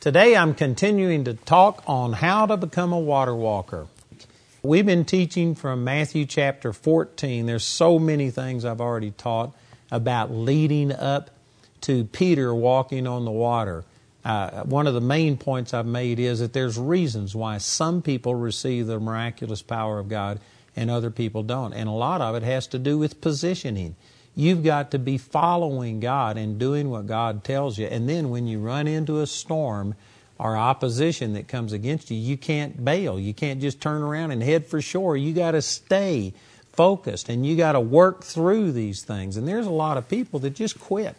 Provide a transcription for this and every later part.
Today I'm continuing to talk on how to become a water walker. We've been teaching from Matthew chapter 14. There's so many things I've already taught about leading up to Peter walking on the water. Uh, one of the main points I've made is that there's reasons why some people receive the miraculous power of God and other people don't. And a lot of it has to do with positioning. You've got to be following God and doing what God tells you. And then when you run into a storm or opposition that comes against you, you can't bail. You can't just turn around and head for shore. You got to stay focused and you got to work through these things. And there's a lot of people that just quit.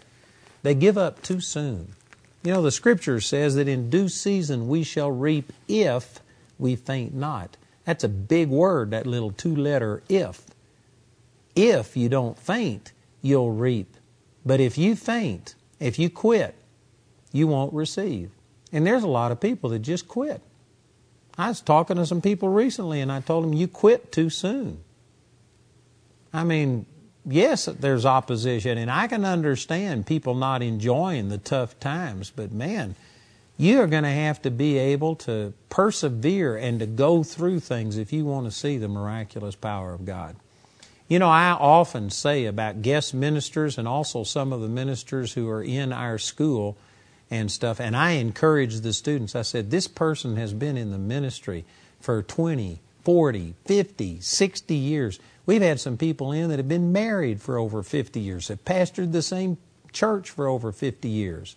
They give up too soon. You know, the scripture says that in due season we shall reap if we faint not. That's a big word, that little two letter if. If you don't faint, you'll reap. But if you faint, if you quit, you won't receive. And there's a lot of people that just quit. I was talking to some people recently and I told them, you quit too soon. I mean, yes, there's opposition, and I can understand people not enjoying the tough times, but man, you are going to have to be able to persevere and to go through things if you want to see the miraculous power of God. You know, I often say about guest ministers and also some of the ministers who are in our school and stuff, and I encourage the students. I said, This person has been in the ministry for 20, 40, 50, 60 years. We've had some people in that have been married for over 50 years, have pastored the same church for over 50 years.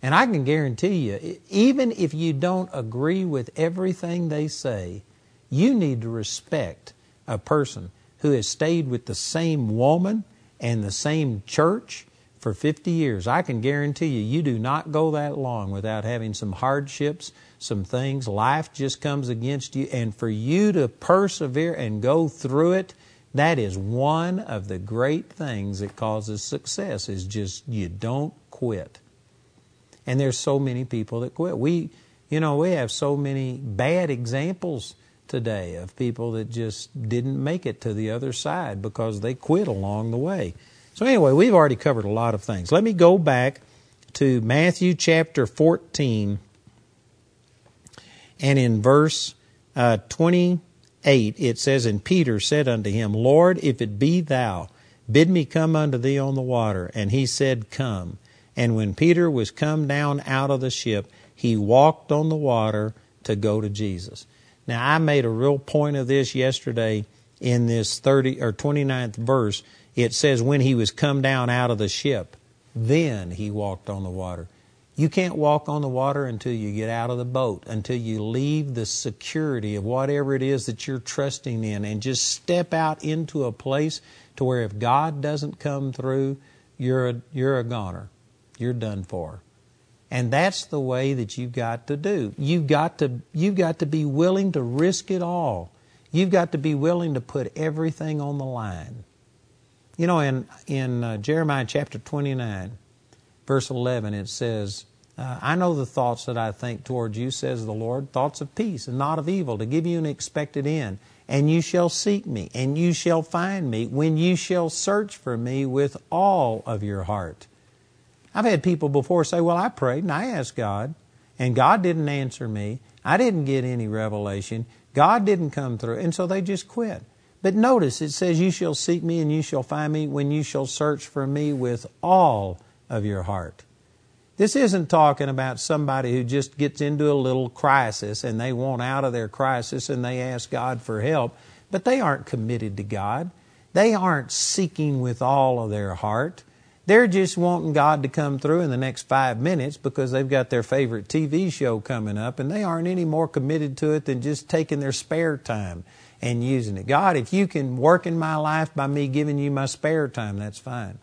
And I can guarantee you, even if you don't agree with everything they say, you need to respect a person who has stayed with the same woman and the same church for 50 years. I can guarantee you, you do not go that long without having some hardships, some things. Life just comes against you. And for you to persevere and go through it, that is one of the great things that causes success is just you don't quit. And there's so many people that quit. We you know, we have so many bad examples today of people that just didn't make it to the other side because they quit along the way. So anyway, we've already covered a lot of things. Let me go back to Matthew chapter 14 and in verse uh, 20 8, it says, And Peter said unto him, Lord, if it be thou, bid me come unto thee on the water. And he said, Come. And when Peter was come down out of the ship, he walked on the water to go to Jesus. Now, I made a real point of this yesterday in this 30 or 29th verse. It says, When he was come down out of the ship, then he walked on the water. You can't walk on the water until you get out of the boat, until you leave the security of whatever it is that you're trusting in and just step out into a place to where if God doesn't come through, you're a, you're a goner. You're done for. And that's the way that you've got to do. You've got to, you've got to be willing to risk it all. You've got to be willing to put everything on the line. You know, in, in uh, Jeremiah chapter 29, verse 11, it says, uh, I know the thoughts that I think towards you, says the Lord, thoughts of peace and not of evil, to give you an expected end. And you shall seek me, and you shall find me, when you shall search for me with all of your heart. I've had people before say, Well, I prayed and I asked God, and God didn't answer me. I didn't get any revelation. God didn't come through. And so they just quit. But notice it says, You shall seek me and you shall find me when you shall search for me with all of your heart. This isn't talking about somebody who just gets into a little crisis and they want out of their crisis and they ask God for help, but they aren't committed to God. They aren't seeking with all of their heart. They're just wanting God to come through in the next five minutes because they've got their favorite TV show coming up and they aren't any more committed to it than just taking their spare time and using it. God, if you can work in my life by me giving you my spare time, that's fine.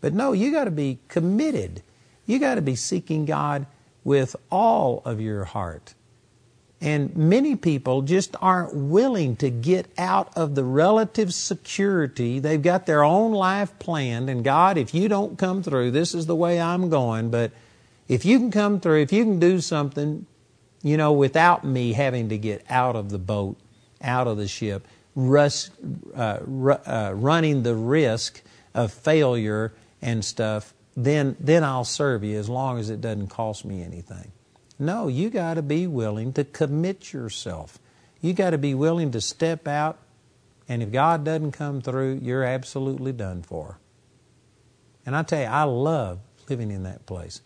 But no, you got to be committed you got to be seeking God with all of your heart. And many people just aren't willing to get out of the relative security. They've got their own life planned, and God, if you don't come through, this is the way I'm going. But if you can come through, if you can do something, you know, without me having to get out of the boat, out of the ship, uh, uh, running the risk of failure and stuff, then, then I'll serve you as long as it doesn't cost me anything. No, you got to be willing to commit yourself. You got to be willing to step out, and if God doesn't come through, you're absolutely done for. And I tell you, I love living in that place.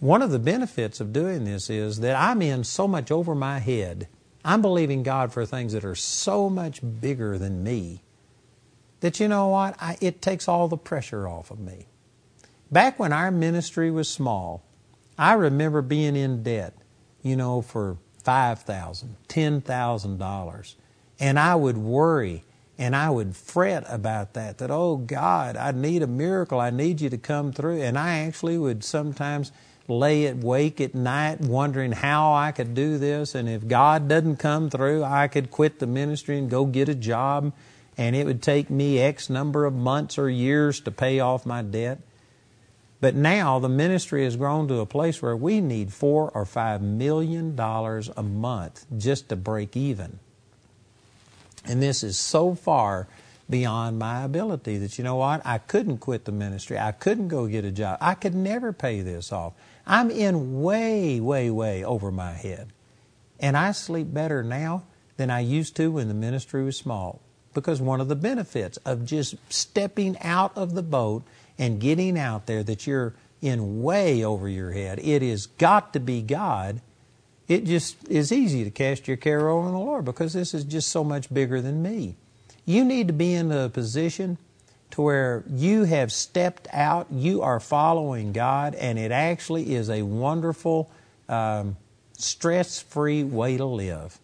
One of the benefits of doing this is that I'm in so much over my head. I'm believing God for things that are so much bigger than me that you know what? I, it takes all the pressure off of me. Back when our ministry was small, I remember being in debt, you know, for $5,000, $10,000. And I would worry and I would fret about that, that, oh God, I need a miracle. I need you to come through. And I actually would sometimes lay awake at night wondering how I could do this. And if God doesn't come through, I could quit the ministry and go get a job. And it would take me X number of months or years to pay off my debt. But now the ministry has grown to a place where we need four or five million dollars a month just to break even. And this is so far beyond my ability that you know what? I couldn't quit the ministry. I couldn't go get a job. I could never pay this off. I'm in way, way, way over my head. And I sleep better now than I used to when the ministry was small. Because one of the benefits of just stepping out of the boat and getting out there that you're in way over your head. It has got to be God. It just is easy to cast your care over on the Lord because this is just so much bigger than me. You need to be in a position to where you have stepped out, you are following God, and it actually is a wonderful, um, stress free way to live.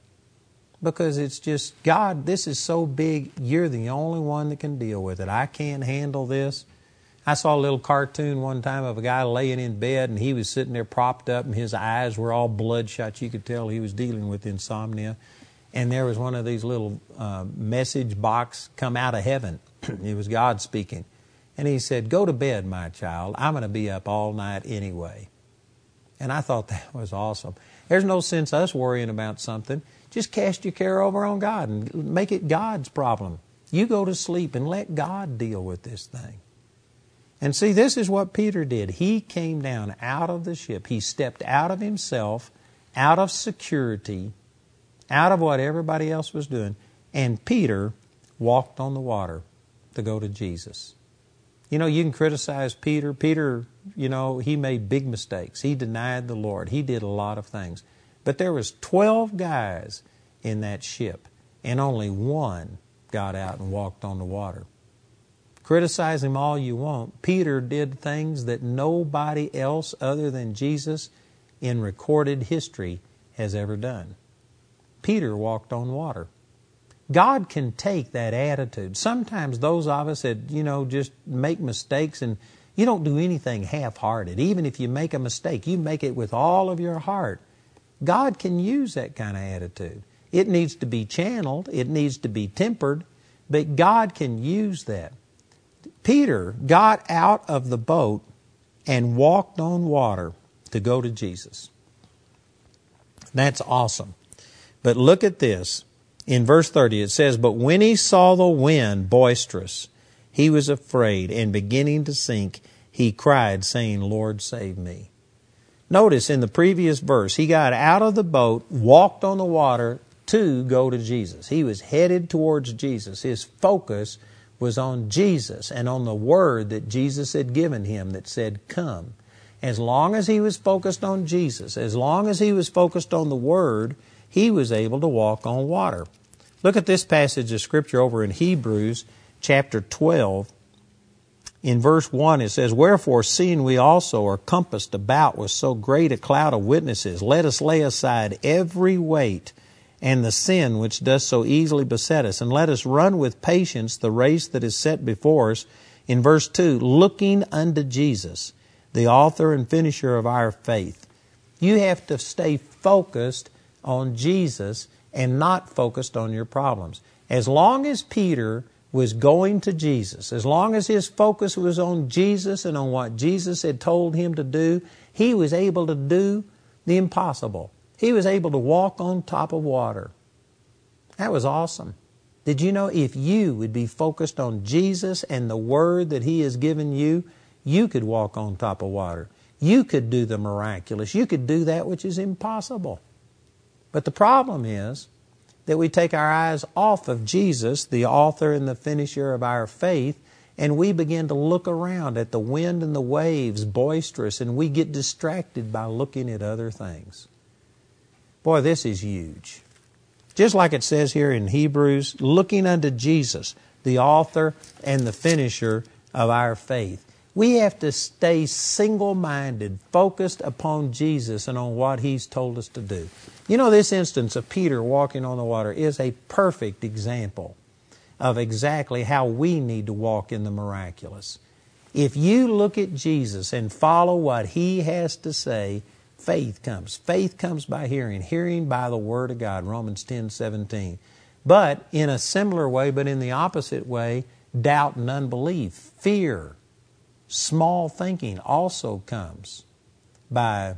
Because it's just, God, this is so big, you're the only one that can deal with it. I can't handle this. I saw a little cartoon one time of a guy laying in bed and he was sitting there propped up and his eyes were all bloodshot. You could tell he was dealing with insomnia. And there was one of these little uh, message box come out of heaven. it was God speaking. And he said, Go to bed, my child. I'm going to be up all night anyway. And I thought that was awesome. There's no sense us worrying about something. Just cast your care over on God and make it God's problem. You go to sleep and let God deal with this thing. And see, this is what Peter did. He came down out of the ship. He stepped out of himself, out of security, out of what everybody else was doing. And Peter walked on the water to go to Jesus. You know, you can criticize Peter. Peter, you know, he made big mistakes. He denied the Lord. He did a lot of things. But there was 12 guys in that ship, and only one got out and walked on the water. Criticize him all you want. Peter did things that nobody else other than Jesus in recorded history has ever done. Peter walked on water. God can take that attitude. Sometimes those of us that, you know, just make mistakes and you don't do anything half hearted. Even if you make a mistake, you make it with all of your heart. God can use that kind of attitude. It needs to be channeled, it needs to be tempered, but God can use that. Peter got out of the boat and walked on water to go to Jesus. That's awesome. But look at this. In verse 30, it says, But when he saw the wind boisterous, he was afraid, and beginning to sink, he cried, saying, Lord, save me. Notice in the previous verse, he got out of the boat, walked on the water to go to Jesus. He was headed towards Jesus. His focus was on Jesus and on the word that Jesus had given him that said, Come. As long as he was focused on Jesus, as long as he was focused on the word, he was able to walk on water. Look at this passage of Scripture over in Hebrews chapter 12. In verse 1, it says, Wherefore, seeing we also are compassed about with so great a cloud of witnesses, let us lay aside every weight and the sin which does so easily beset us, and let us run with patience the race that is set before us. In verse 2, looking unto Jesus, the author and finisher of our faith. You have to stay focused on Jesus and not focused on your problems. As long as Peter was going to Jesus, as long as his focus was on Jesus and on what Jesus had told him to do, he was able to do the impossible. He was able to walk on top of water. That was awesome. Did you know if you would be focused on Jesus and the Word that He has given you, you could walk on top of water. You could do the miraculous. You could do that which is impossible. But the problem is that we take our eyes off of Jesus, the author and the finisher of our faith, and we begin to look around at the wind and the waves, boisterous, and we get distracted by looking at other things. Boy, this is huge. Just like it says here in Hebrews, looking unto Jesus, the author and the finisher of our faith. We have to stay single minded, focused upon Jesus and on what He's told us to do. You know, this instance of Peter walking on the water is a perfect example of exactly how we need to walk in the miraculous. If you look at Jesus and follow what He has to say, faith comes. Faith comes by hearing, hearing by the Word of God, Romans 10 17. But in a similar way, but in the opposite way, doubt and unbelief, fear, small thinking also comes by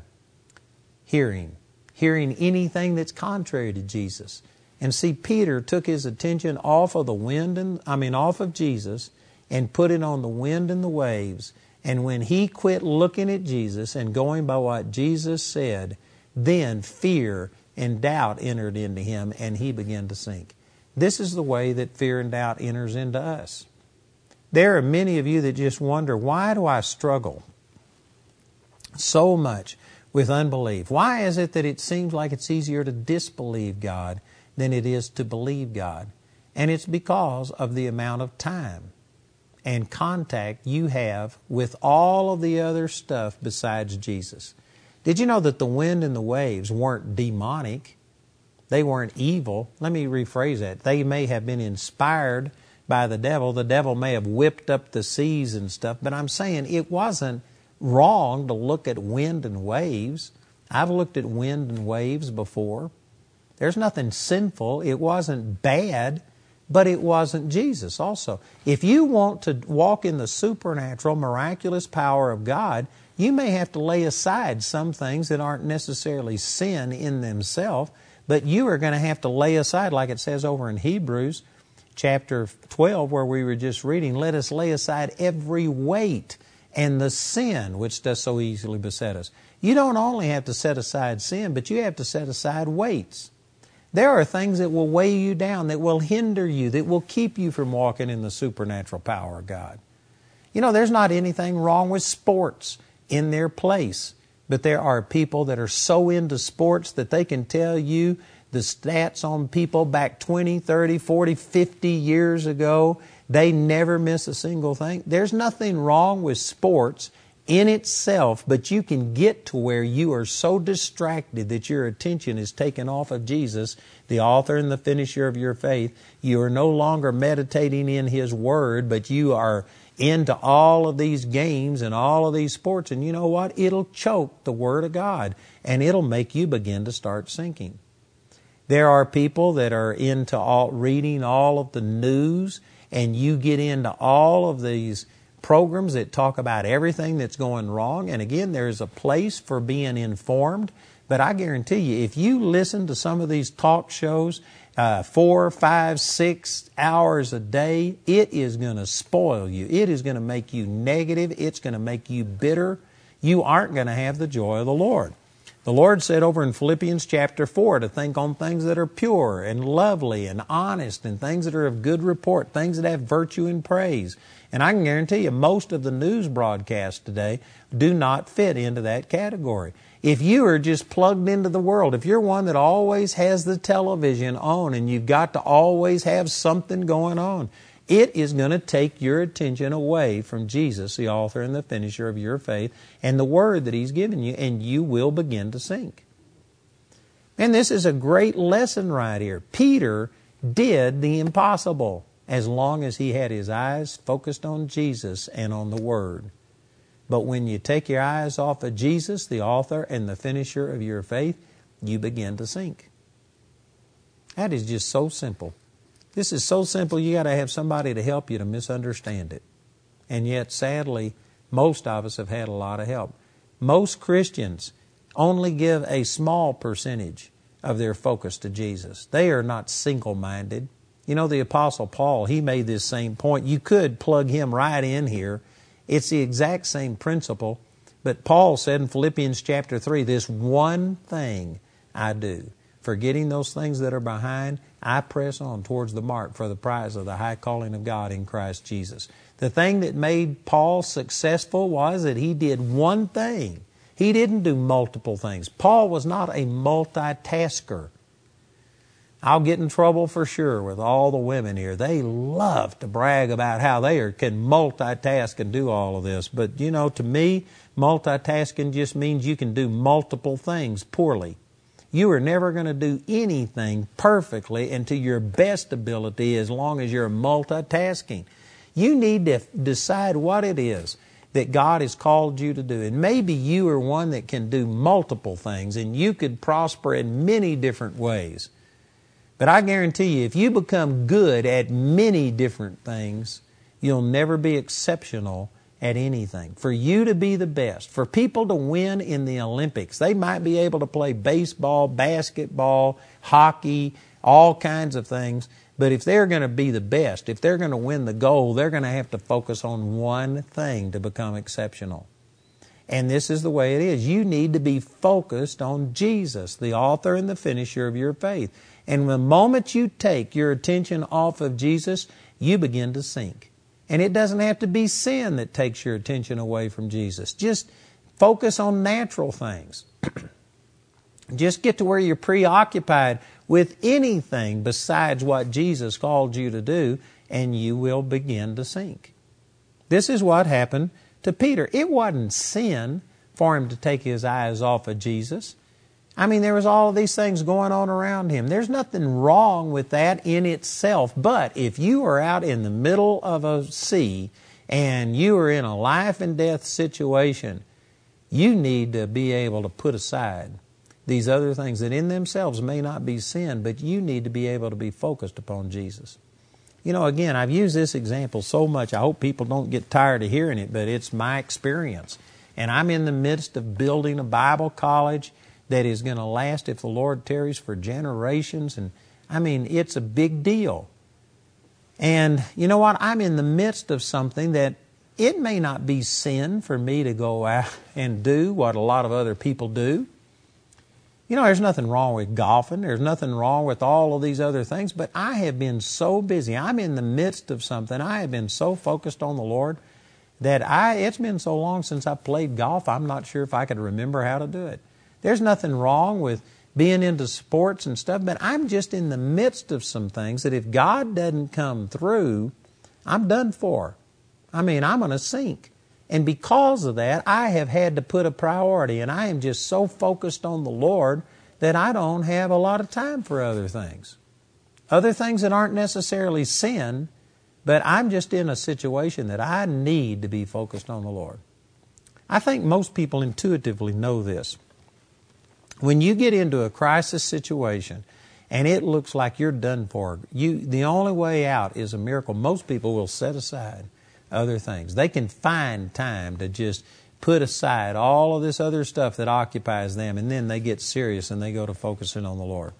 hearing, hearing anything that's contrary to Jesus. And see, Peter took his attention off of the wind and I mean off of Jesus and put it on the wind and the waves. And when he quit looking at Jesus and going by what Jesus said, then fear and doubt entered into him and he began to sink. This is the way that fear and doubt enters into us. There are many of you that just wonder, why do I struggle so much with unbelief? Why is it that it seems like it's easier to disbelieve God than it is to believe God? And it's because of the amount of time and contact you have with all of the other stuff besides Jesus. Did you know that the wind and the waves weren't demonic? They weren't evil. Let me rephrase that. They may have been inspired by the devil. The devil may have whipped up the seas and stuff, but I'm saying it wasn't wrong to look at wind and waves. I've looked at wind and waves before. There's nothing sinful. It wasn't bad, but it wasn't Jesus also. If you want to walk in the supernatural, miraculous power of God, you may have to lay aside some things that aren't necessarily sin in themselves, but you are going to have to lay aside, like it says over in Hebrews, chapter 12, where we were just reading, let us lay aside every weight and the sin which does so easily beset us. You don't only have to set aside sin, but you have to set aside weights. There are things that will weigh you down, that will hinder you, that will keep you from walking in the supernatural power of God. You know, there's not anything wrong with sports in their place, but there are people that are so into sports that they can tell you the stats on people back 20, 30, 40, 50 years ago. They never miss a single thing. There's nothing wrong with sports in itself, but you can get to where you are so distracted that your attention is taken off of Jesus, the author and the finisher of your faith. You are no longer meditating in His Word, but you are into all of these games and all of these sports. And you know what? It'll choke the Word of God and it'll make you begin to start sinking. There are people that are into all, reading all of the news, and you get into all of these programs that talk about everything that's going wrong. And again, there's a place for being informed. But I guarantee you, if you listen to some of these talk shows uh, four, five, six hours a day, it is going to spoil you. It is going to make you negative. It's going to make you bitter. You aren't going to have the joy of the Lord. The Lord said over in Philippians chapter 4 to think on things that are pure and lovely and honest and things that are of good report, things that have virtue and praise. And I can guarantee you, most of the news broadcasts today do not fit into that category. If you are just plugged into the world, if you're one that always has the television on and you've got to always have something going on, it is going to take your attention away from Jesus, the author and the finisher of your faith, and the word that He's given you, and you will begin to sink. And this is a great lesson right here. Peter did the impossible as long as he had his eyes focused on Jesus and on the Word. But when you take your eyes off of Jesus, the author and the finisher of your faith, you begin to sink. That is just so simple. This is so simple, you got to have somebody to help you to misunderstand it. And yet, sadly, most of us have had a lot of help. Most Christians only give a small percentage of their focus to Jesus. They are not single minded. You know, the Apostle Paul, he made this same point. You could plug him right in here. It's the exact same principle. But Paul said in Philippians chapter 3 this one thing I do, forgetting those things that are behind, I press on towards the mark for the prize of the high calling of God in Christ Jesus. The thing that made Paul successful was that he did one thing. He didn't do multiple things. Paul was not a multitasker. I'll get in trouble for sure with all the women here. They love to brag about how they are, can multitask and do all of this. But, you know, to me, multitasking just means you can do multiple things poorly. You are never going to do anything perfectly and to your best ability as long as you're multitasking. You need to decide what it is that God has called you to do. And maybe you are one that can do multiple things and you could prosper in many different ways. But I guarantee you, if you become good at many different things, you'll never be exceptional at anything. For you to be the best, for people to win in the Olympics, they might be able to play baseball, basketball, hockey, all kinds of things. But if they're going to be the best, if they're going to win the gold, they're going to have to focus on one thing to become exceptional. And this is the way it is. You need to be focused on Jesus, the author and the finisher of your faith. And the moment you take your attention off of Jesus, you begin to sink. And it doesn't have to be sin that takes your attention away from Jesus. Just focus on natural things. Just get to where you're preoccupied with anything besides what Jesus called you to do, and you will begin to sink. This is what happened to Peter. It wasn't sin for him to take his eyes off of Jesus. I mean, there was all of these things going on around him. There's nothing wrong with that in itself. But if you are out in the middle of a sea and you are in a life and death situation, you need to be able to put aside these other things that in themselves may not be sin, but you need to be able to be focused upon Jesus. You know, again, I've used this example so much, I hope people don't get tired of hearing it, but it's my experience. And I'm in the midst of building a Bible college that is going to last if the Lord tarries for generations. And I mean, it's a big deal. And you know what? I'm in the midst of something that it may not be sin for me to go out and do what a lot of other people do. You know, there's nothing wrong with golfing. There's nothing wrong with all of these other things, but I have been so busy. I'm in the midst of something. I have been so focused on the Lord that I it's been so long since I played golf. I'm not sure if I could remember how to do it. There's nothing wrong with being into sports and stuff, but I'm just in the midst of some things that if God doesn't come through, I'm done for. I mean, I'm going to sink. And because of that, I have had to put a priority, and I am just so focused on the Lord that I don't have a lot of time for other things. Other things that aren't necessarily sin, but I'm just in a situation that I need to be focused on the Lord. I think most people intuitively know this. When you get into a crisis situation and it looks like you're done for, you, the only way out is a miracle. Most people will set aside other things. They can find time to just put aside all of this other stuff that occupies them, and then they get serious and they go to focusing on the Lord.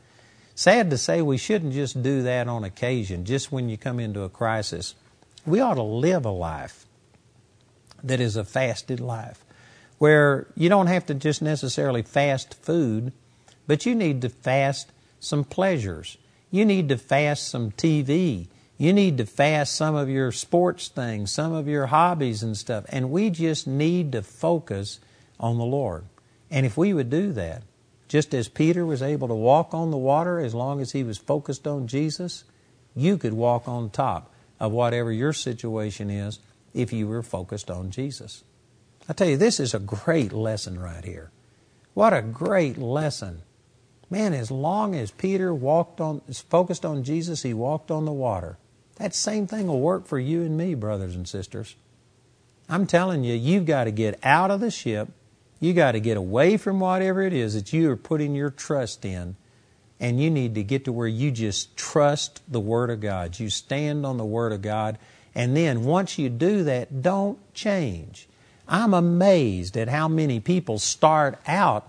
Sad to say, we shouldn't just do that on occasion, just when you come into a crisis. We ought to live a life that is a fasted life where you don't have to just necessarily fast food, but you need to fast some pleasures. You need to fast some TV. You need to fast some of your sports things, some of your hobbies and stuff. And we just need to focus on the Lord. And if we would do that, just as Peter was able to walk on the water as long as he was focused on Jesus, you could walk on top of whatever your situation is if you were focused on Jesus. I tell you, this is a great lesson right here. What a great lesson. Man, as long as Peter walked on, focused on Jesus, he walked on the water. That same thing will work for you and me, brothers and sisters. I'm telling you, you've got to get out of the ship. You got to get away from whatever it is that you are putting your trust in. And you need to get to where you just trust the Word of God. You stand on the Word of God. And then once you do that, don't change. I'm amazed at how many people start out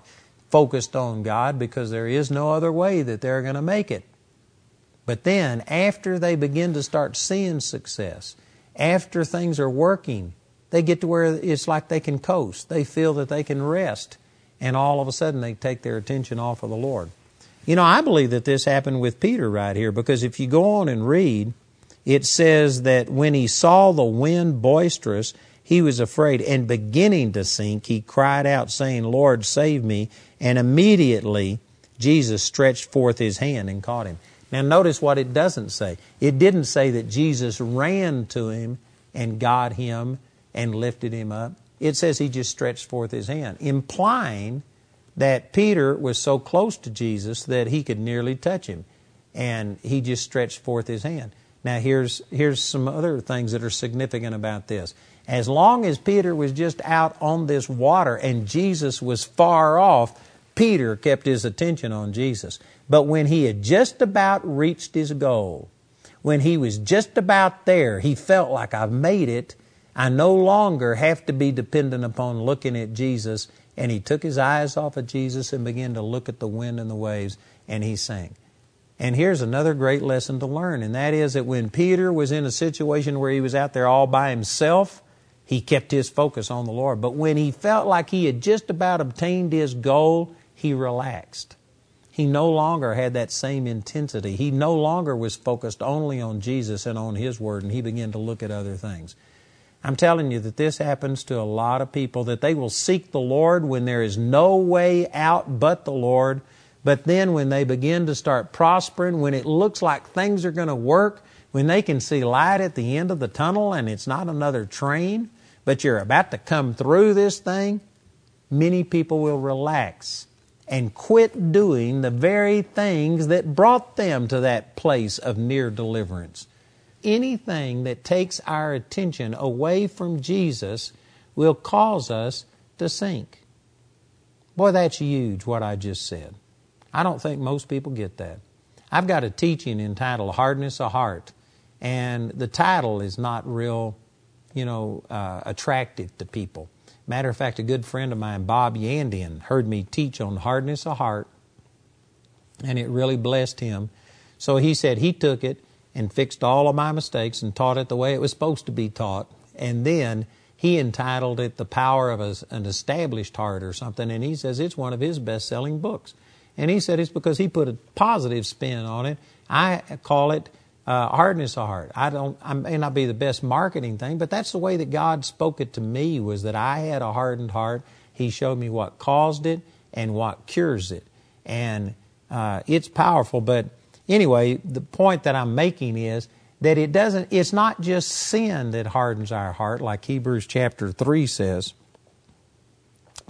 focused on God because there is no other way that they're going to make it. But then, after they begin to start seeing success, after things are working, they get to where it's like they can coast. They feel that they can rest. And all of a sudden, they take their attention off of the Lord. You know, I believe that this happened with Peter right here because if you go on and read, it says that when he saw the wind boisterous, he was afraid, and beginning to sink, he cried out, saying, Lord, save me. And immediately Jesus stretched forth his hand and caught him. Now, notice what it doesn't say. It didn't say that Jesus ran to him and got him and lifted him up. It says he just stretched forth his hand, implying that Peter was so close to Jesus that he could nearly touch him. And he just stretched forth his hand. Now, here's, here's some other things that are significant about this. As long as Peter was just out on this water and Jesus was far off, Peter kept his attention on Jesus. But when he had just about reached his goal, when he was just about there, he felt like I've made it. I no longer have to be dependent upon looking at Jesus. And he took his eyes off of Jesus and began to look at the wind and the waves, and he sank. And here's another great lesson to learn, and that is that when Peter was in a situation where he was out there all by himself, he kept his focus on the Lord. But when he felt like he had just about obtained his goal, he relaxed. He no longer had that same intensity. He no longer was focused only on Jesus and on His Word, and he began to look at other things. I'm telling you that this happens to a lot of people, that they will seek the Lord when there is no way out but the Lord. But then when they begin to start prospering, when it looks like things are going to work, when they can see light at the end of the tunnel and it's not another train, but you're about to come through this thing, many people will relax and quit doing the very things that brought them to that place of near deliverance. Anything that takes our attention away from Jesus will cause us to sink. Boy, that's huge, what I just said. I don't think most people get that. I've got a teaching entitled Hardness of Heart, and the title is not real, you know, uh, attractive to people. Matter of fact, a good friend of mine, Bob Yandian, heard me teach on hardness of heart, and it really blessed him. So he said he took it and fixed all of my mistakes and taught it the way it was supposed to be taught. And then he entitled it The Power of an Established Heart or something, and he says it's one of his best selling books. And he said it's because he put a positive spin on it. I call it uh, hardness of heart. I don't. I may not be the best marketing thing, but that's the way that God spoke it to me. Was that I had a hardened heart. He showed me what caused it and what cures it, and uh, it's powerful. But anyway, the point that I'm making is that it doesn't. It's not just sin that hardens our heart, like Hebrews chapter three says,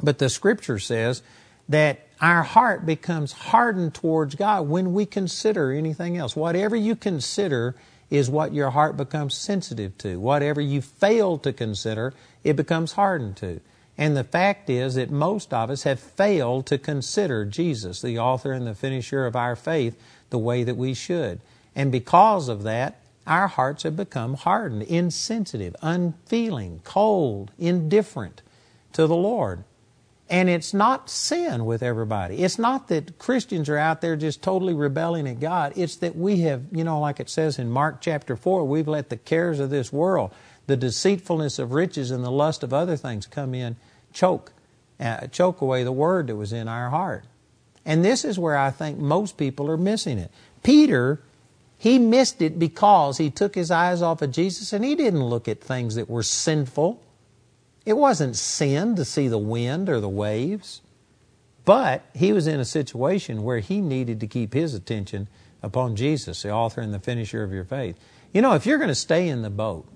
but the Scripture says that our heart becomes hardened towards God when we consider anything else. Whatever you consider is what your heart becomes sensitive to. Whatever you fail to consider, it becomes hardened to. And the fact is that most of us have failed to consider Jesus, the author and the finisher of our faith, the way that we should. And because of that, our hearts have become hardened, insensitive, unfeeling, cold, indifferent to the Lord. And it's not sin with everybody. It's not that Christians are out there just totally rebelling at God. It's that we have, you know, like it says in Mark chapter 4, we've let the cares of this world, the deceitfulness of riches, and the lust of other things come in, choke, uh, choke away the word that was in our heart. And this is where I think most people are missing it. Peter, he missed it because he took his eyes off of Jesus and he didn't look at things that were sinful. It wasn't sin to see the wind or the waves, but he was in a situation where he needed to keep his attention upon Jesus, the author and the finisher of your faith. You know, if you're going to stay in the boat,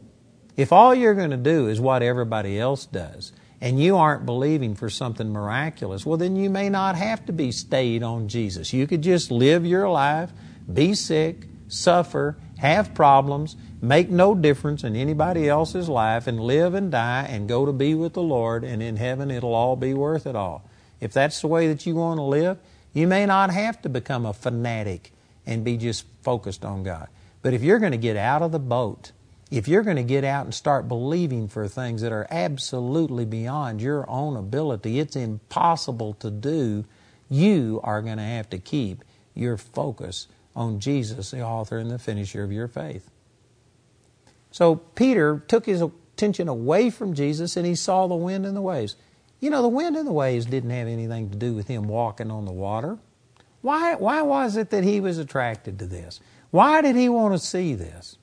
if all you're going to do is what everybody else does, and you aren't believing for something miraculous, well, then you may not have to be stayed on Jesus. You could just live your life, be sick, suffer, have problems, make no difference in anybody else's life, and live and die and go to be with the Lord, and in heaven it'll all be worth it all. If that's the way that you want to live, you may not have to become a fanatic and be just focused on God. But if you're going to get out of the boat, if you're going to get out and start believing for things that are absolutely beyond your own ability, it's impossible to do, you are going to have to keep your focus on Jesus, the author and the finisher of your faith. So Peter took his attention away from Jesus and he saw the wind and the waves. You know, the wind and the waves didn't have anything to do with him walking on the water. Why, why was it that he was attracted to this? Why did he want to see this?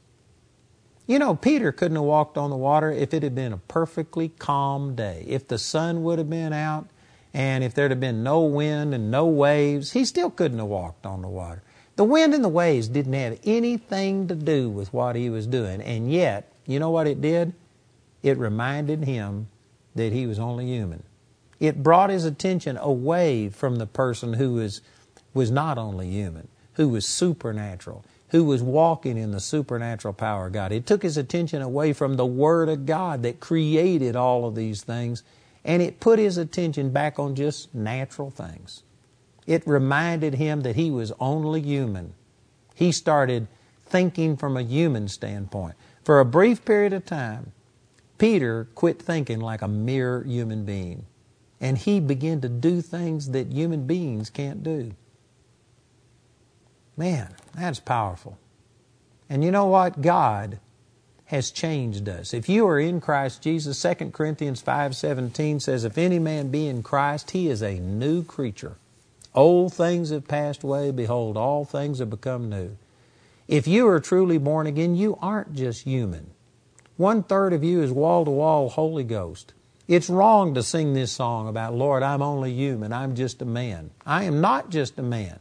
You know, Peter couldn't have walked on the water if it had been a perfectly calm day. If the sun would have been out and if there'd have been no wind and no waves, he still couldn't have walked on the water. The wind and the waves didn't have anything to do with what he was doing. And yet, you know what it did? It reminded him that he was only human. It brought his attention away from the person who was, was not only human, who was supernatural, who was walking in the supernatural power of God. It took his attention away from the Word of God that created all of these things, and it put his attention back on just natural things. It reminded him that he was only human. He started thinking from a human standpoint. For a brief period of time, Peter quit thinking like a mere human being, and he began to do things that human beings can't do. Man, that's powerful. And you know what? God has changed us. If you are in Christ Jesus, 2 Corinthians 5:17 says if any man be in Christ, he is a new creature. Old things have passed away, behold all things have become new. If you are truly born again, you aren't just human. One third of you is wall to wall Holy Ghost. It's wrong to sing this song about, Lord, I'm only human. I'm just a man. I am not just a man.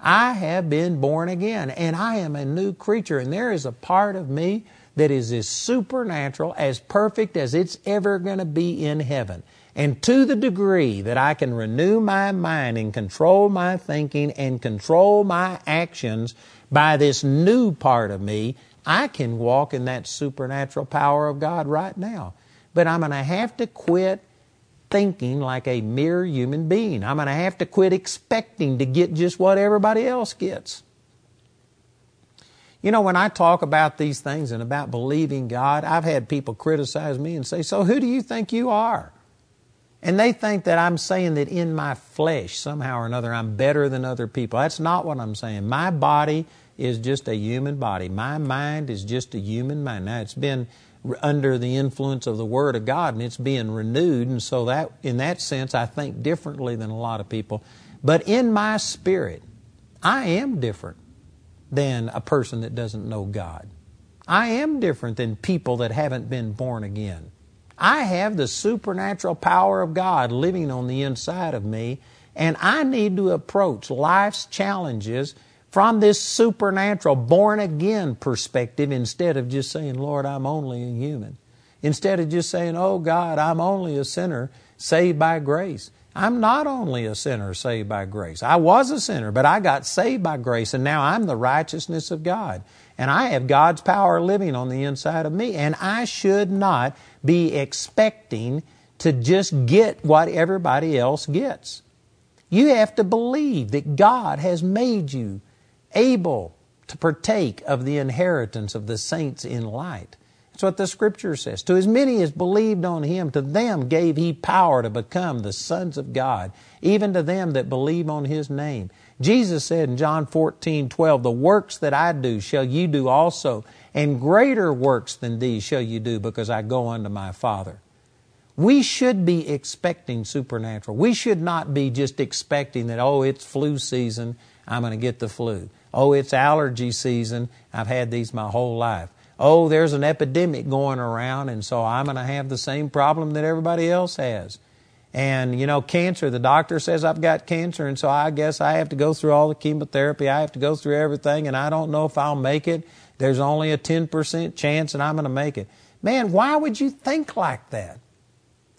I have been born again and I am a new creature. And there is a part of me that is as supernatural, as perfect as it's ever going to be in heaven. And to the degree that I can renew my mind and control my thinking and control my actions by this new part of me, I can walk in that supernatural power of God right now. But I'm going to have to quit thinking like a mere human being. I'm going to have to quit expecting to get just what everybody else gets. You know, when I talk about these things and about believing God, I've had people criticize me and say, So who do you think you are? And they think that I'm saying that in my flesh, somehow or another, I'm better than other people. That's not what I'm saying. My body is just a human body. My mind is just a human mind. Now, it's been under the influence of the Word of God and it's being renewed, and so that, in that sense, I think differently than a lot of people. But in my spirit, I am different than a person that doesn't know God. I am different than people that haven't been born again. I have the supernatural power of God living on the inside of me, and I need to approach life's challenges from this supernatural, born again perspective instead of just saying, Lord, I'm only a human. Instead of just saying, Oh God, I'm only a sinner saved by grace. I'm not only a sinner saved by grace. I was a sinner, but I got saved by grace, and now I'm the righteousness of God. And I have God's power living on the inside of me, and I should not be expecting to just get what everybody else gets. You have to believe that God has made you able to partake of the inheritance of the saints in light. That's what the scripture says. To as many as believed on him, to them gave he power to become the sons of God, even to them that believe on his name. Jesus said in John 14, 12, The works that I do shall you do also, and greater works than these shall you do, because I go unto my Father. We should be expecting supernatural. We should not be just expecting that, oh, it's flu season, I'm going to get the flu. Oh, it's allergy season. I've had these my whole life. Oh, there's an epidemic going around, and so I'm going to have the same problem that everybody else has. And, you know, cancer, the doctor says I've got cancer, and so I guess I have to go through all the chemotherapy. I have to go through everything, and I don't know if I'll make it. There's only a 10% chance that I'm going to make it. Man, why would you think like that?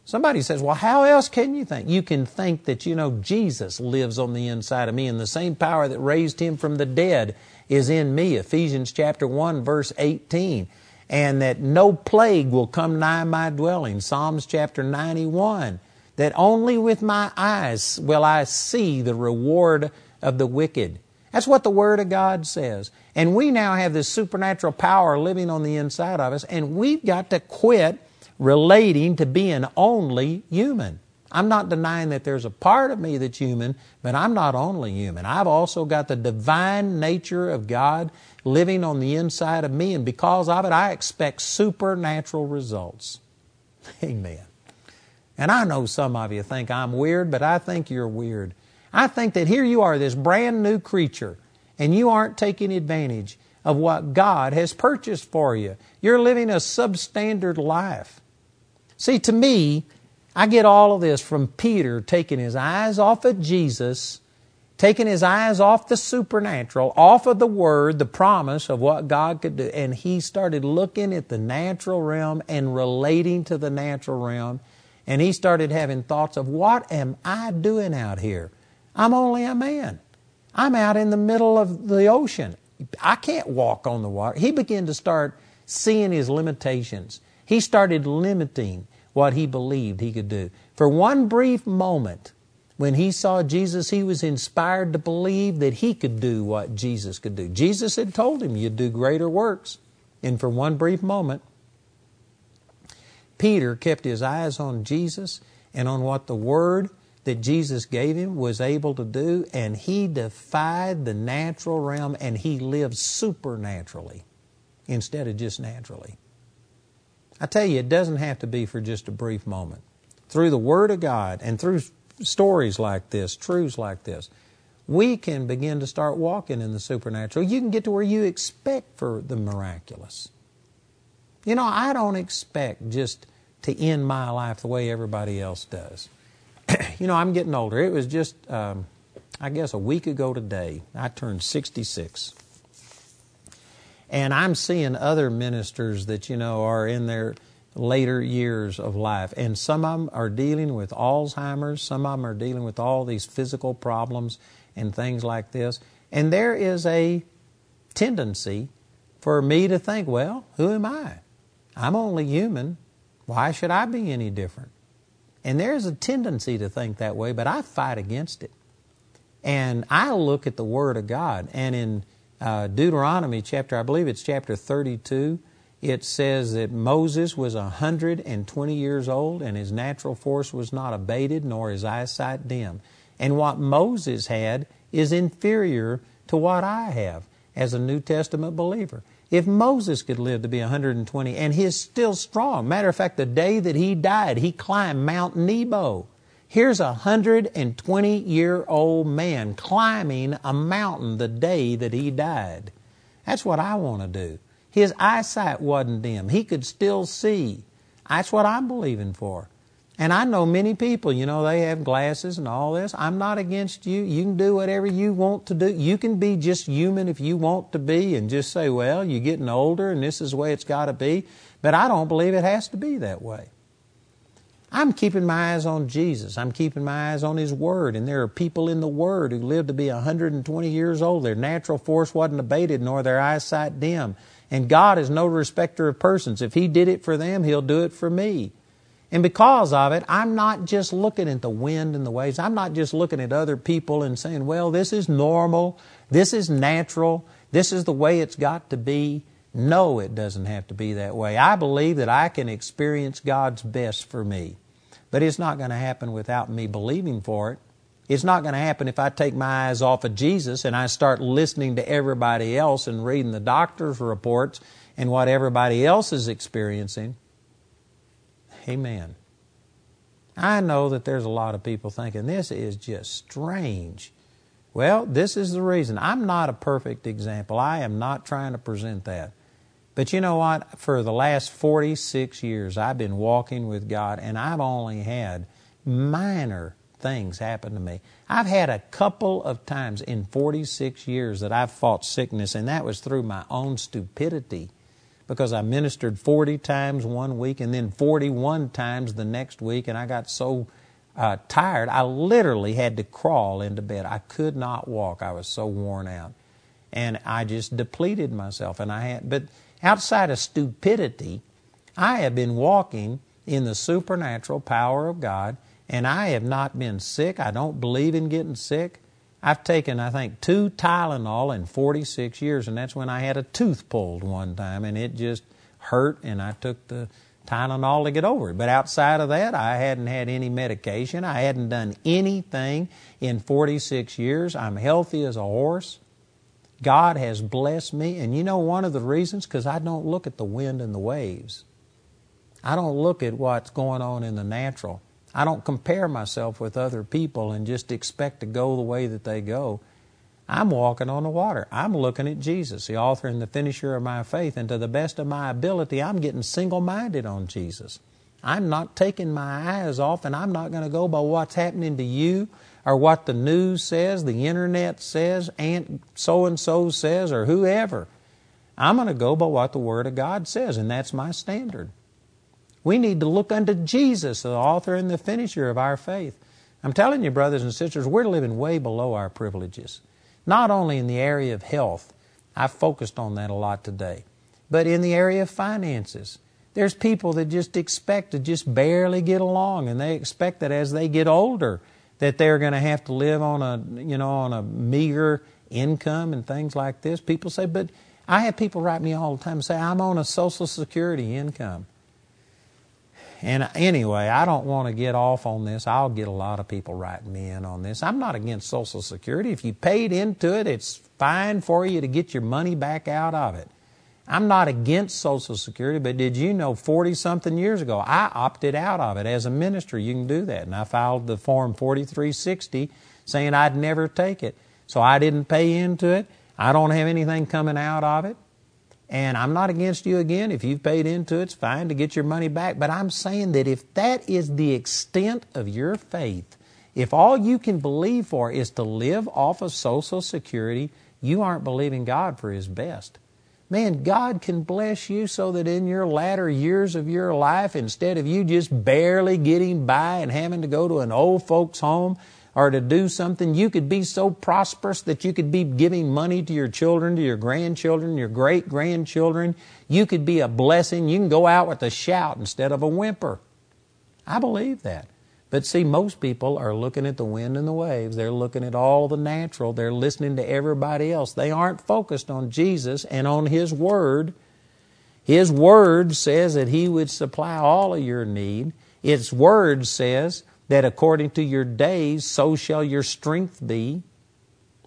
Somebody says, well, how else can you think? You can think that, you know, Jesus lives on the inside of me and the same power that raised him from the dead is in me. Ephesians chapter 1 verse 18. And that no plague will come nigh my dwelling. Psalms chapter 91. That only with my eyes will I see the reward of the wicked. That's what the Word of God says. And we now have this supernatural power living on the inside of us, and we've got to quit relating to being only human. I'm not denying that there's a part of me that's human, but I'm not only human. I've also got the divine nature of God living on the inside of me, and because of it, I expect supernatural results. Amen. And I know some of you think I'm weird, but I think you're weird. I think that here you are, this brand new creature, and you aren't taking advantage of what God has purchased for you. You're living a substandard life. See, to me, I get all of this from Peter taking his eyes off of Jesus, taking his eyes off the supernatural, off of the Word, the promise of what God could do, and he started looking at the natural realm and relating to the natural realm, and he started having thoughts of, what am I doing out here? I'm only a man. I'm out in the middle of the ocean. I can't walk on the water. He began to start seeing his limitations. He started limiting what he believed he could do. For one brief moment, when he saw Jesus, he was inspired to believe that he could do what Jesus could do. Jesus had told him, You'd do greater works. And for one brief moment, Peter kept his eyes on Jesus and on what the Word that Jesus gave him was able to do, and he defied the natural realm and he lived supernaturally instead of just naturally. I tell you, it doesn't have to be for just a brief moment. Through the Word of God and through stories like this, truths like this, we can begin to start walking in the supernatural. You can get to where you expect for the miraculous. You know, I don't expect just to end my life the way everybody else does. you know, I'm getting older. It was just, um, I guess, a week ago today, I turned 66. And I'm seeing other ministers that, you know, are in their later years of life. And some of them are dealing with Alzheimer's, some of them are dealing with all these physical problems and things like this. And there is a tendency for me to think, well, who am I? I'm only human. Why should I be any different? And there's a tendency to think that way, but I fight against it. And I look at the Word of God. And in uh, Deuteronomy chapter, I believe it's chapter 32, it says that Moses was 120 years old and his natural force was not abated nor his eyesight dim. And what Moses had is inferior to what I have as a New Testament believer. If Moses could live to be 120 and he's still strong, matter of fact, the day that he died, he climbed Mount Nebo. Here's a 120 year old man climbing a mountain the day that he died. That's what I want to do. His eyesight wasn't dim, he could still see. That's what I'm believing for. And I know many people, you know, they have glasses and all this. I'm not against you. You can do whatever you want to do. You can be just human if you want to be and just say, well, you're getting older and this is the way it's got to be. But I don't believe it has to be that way. I'm keeping my eyes on Jesus. I'm keeping my eyes on His Word. And there are people in the Word who lived to be 120 years old. Their natural force wasn't abated, nor their eyesight dim. And God is no respecter of persons. If He did it for them, He'll do it for me. And because of it, I'm not just looking at the wind and the waves. I'm not just looking at other people and saying, well, this is normal. This is natural. This is the way it's got to be. No, it doesn't have to be that way. I believe that I can experience God's best for me. But it's not going to happen without me believing for it. It's not going to happen if I take my eyes off of Jesus and I start listening to everybody else and reading the doctor's reports and what everybody else is experiencing. Amen. I know that there's a lot of people thinking this is just strange. Well, this is the reason. I'm not a perfect example. I am not trying to present that. But you know what? For the last 46 years, I've been walking with God, and I've only had minor things happen to me. I've had a couple of times in 46 years that I've fought sickness, and that was through my own stupidity because I ministered 40 times one week and then 41 times the next week, and I got so uh, tired, I literally had to crawl into bed. I could not walk. I was so worn out. And I just depleted myself. And I had, but outside of stupidity, I have been walking in the supernatural power of God, and I have not been sick. I don't believe in getting sick. I've taken, I think, two Tylenol in 46 years, and that's when I had a tooth pulled one time, and it just hurt, and I took the Tylenol to get over it. But outside of that, I hadn't had any medication. I hadn't done anything in 46 years. I'm healthy as a horse. God has blessed me. And you know one of the reasons? Because I don't look at the wind and the waves. I don't look at what's going on in the natural. I don't compare myself with other people and just expect to go the way that they go. I'm walking on the water. I'm looking at Jesus, the author and the finisher of my faith, and to the best of my ability, I'm getting single minded on Jesus. I'm not taking my eyes off, and I'm not going to go by what's happening to you or what the news says, the internet says, Aunt so and so says, or whoever. I'm going to go by what the Word of God says, and that's my standard. We need to look unto Jesus, the author and the finisher of our faith. I'm telling you, brothers and sisters, we're living way below our privileges. Not only in the area of health, I've focused on that a lot today, but in the area of finances. There's people that just expect to just barely get along, and they expect that as they get older, that they're going to have to live on a you know on a meager income and things like this. People say, but I have people write me all the time and say I'm on a Social Security income. And anyway, I don't want to get off on this. I'll get a lot of people writing me in on this. I'm not against Social Security. If you paid into it, it's fine for you to get your money back out of it. I'm not against Social Security, but did you know 40 something years ago I opted out of it as a minister? You can do that. And I filed the Form 4360 saying I'd never take it. So I didn't pay into it. I don't have anything coming out of it. And I'm not against you again. If you've paid into it, it's fine to get your money back. But I'm saying that if that is the extent of your faith, if all you can believe for is to live off of Social Security, you aren't believing God for His best. Man, God can bless you so that in your latter years of your life, instead of you just barely getting by and having to go to an old folks' home or to do something, you could be so prosperous that you could be giving money to your children, to your grandchildren, your great grandchildren. You could be a blessing. You can go out with a shout instead of a whimper. I believe that. But see, most people are looking at the wind and the waves. They're looking at all the natural. They're listening to everybody else. They aren't focused on Jesus and on His Word. His Word says that He would supply all of your need. Its Word says that according to your days, so shall your strength be.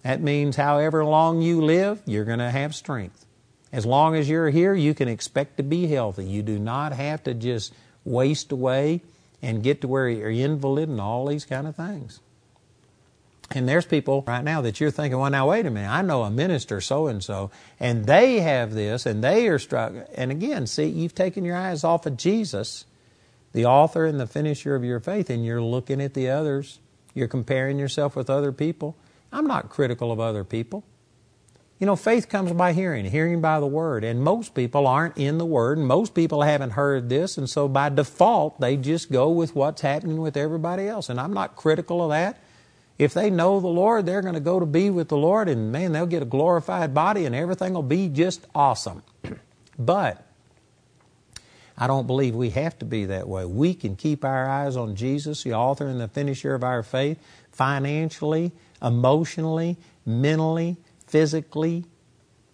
That means however long you live, you're going to have strength. As long as you're here, you can expect to be healthy. You do not have to just waste away and get to where you're invalid and all these kind of things. And there's people right now that you're thinking, well, now wait a minute, I know a minister so and so, and they have this, and they are struggling. And again, see, you've taken your eyes off of Jesus the author and the finisher of your faith, and you're looking at the others. You're comparing yourself with other people. I'm not critical of other people. You know, faith comes by hearing, hearing by the Word. And most people aren't in the Word, and most people haven't heard this, and so by default, they just go with what's happening with everybody else. And I'm not critical of that. If they know the Lord, they're going to go to be with the Lord, and man, they'll get a glorified body, and everything will be just awesome. but I don't believe we have to be that way. We can keep our eyes on Jesus, the author and the finisher of our faith, financially, emotionally, mentally, physically,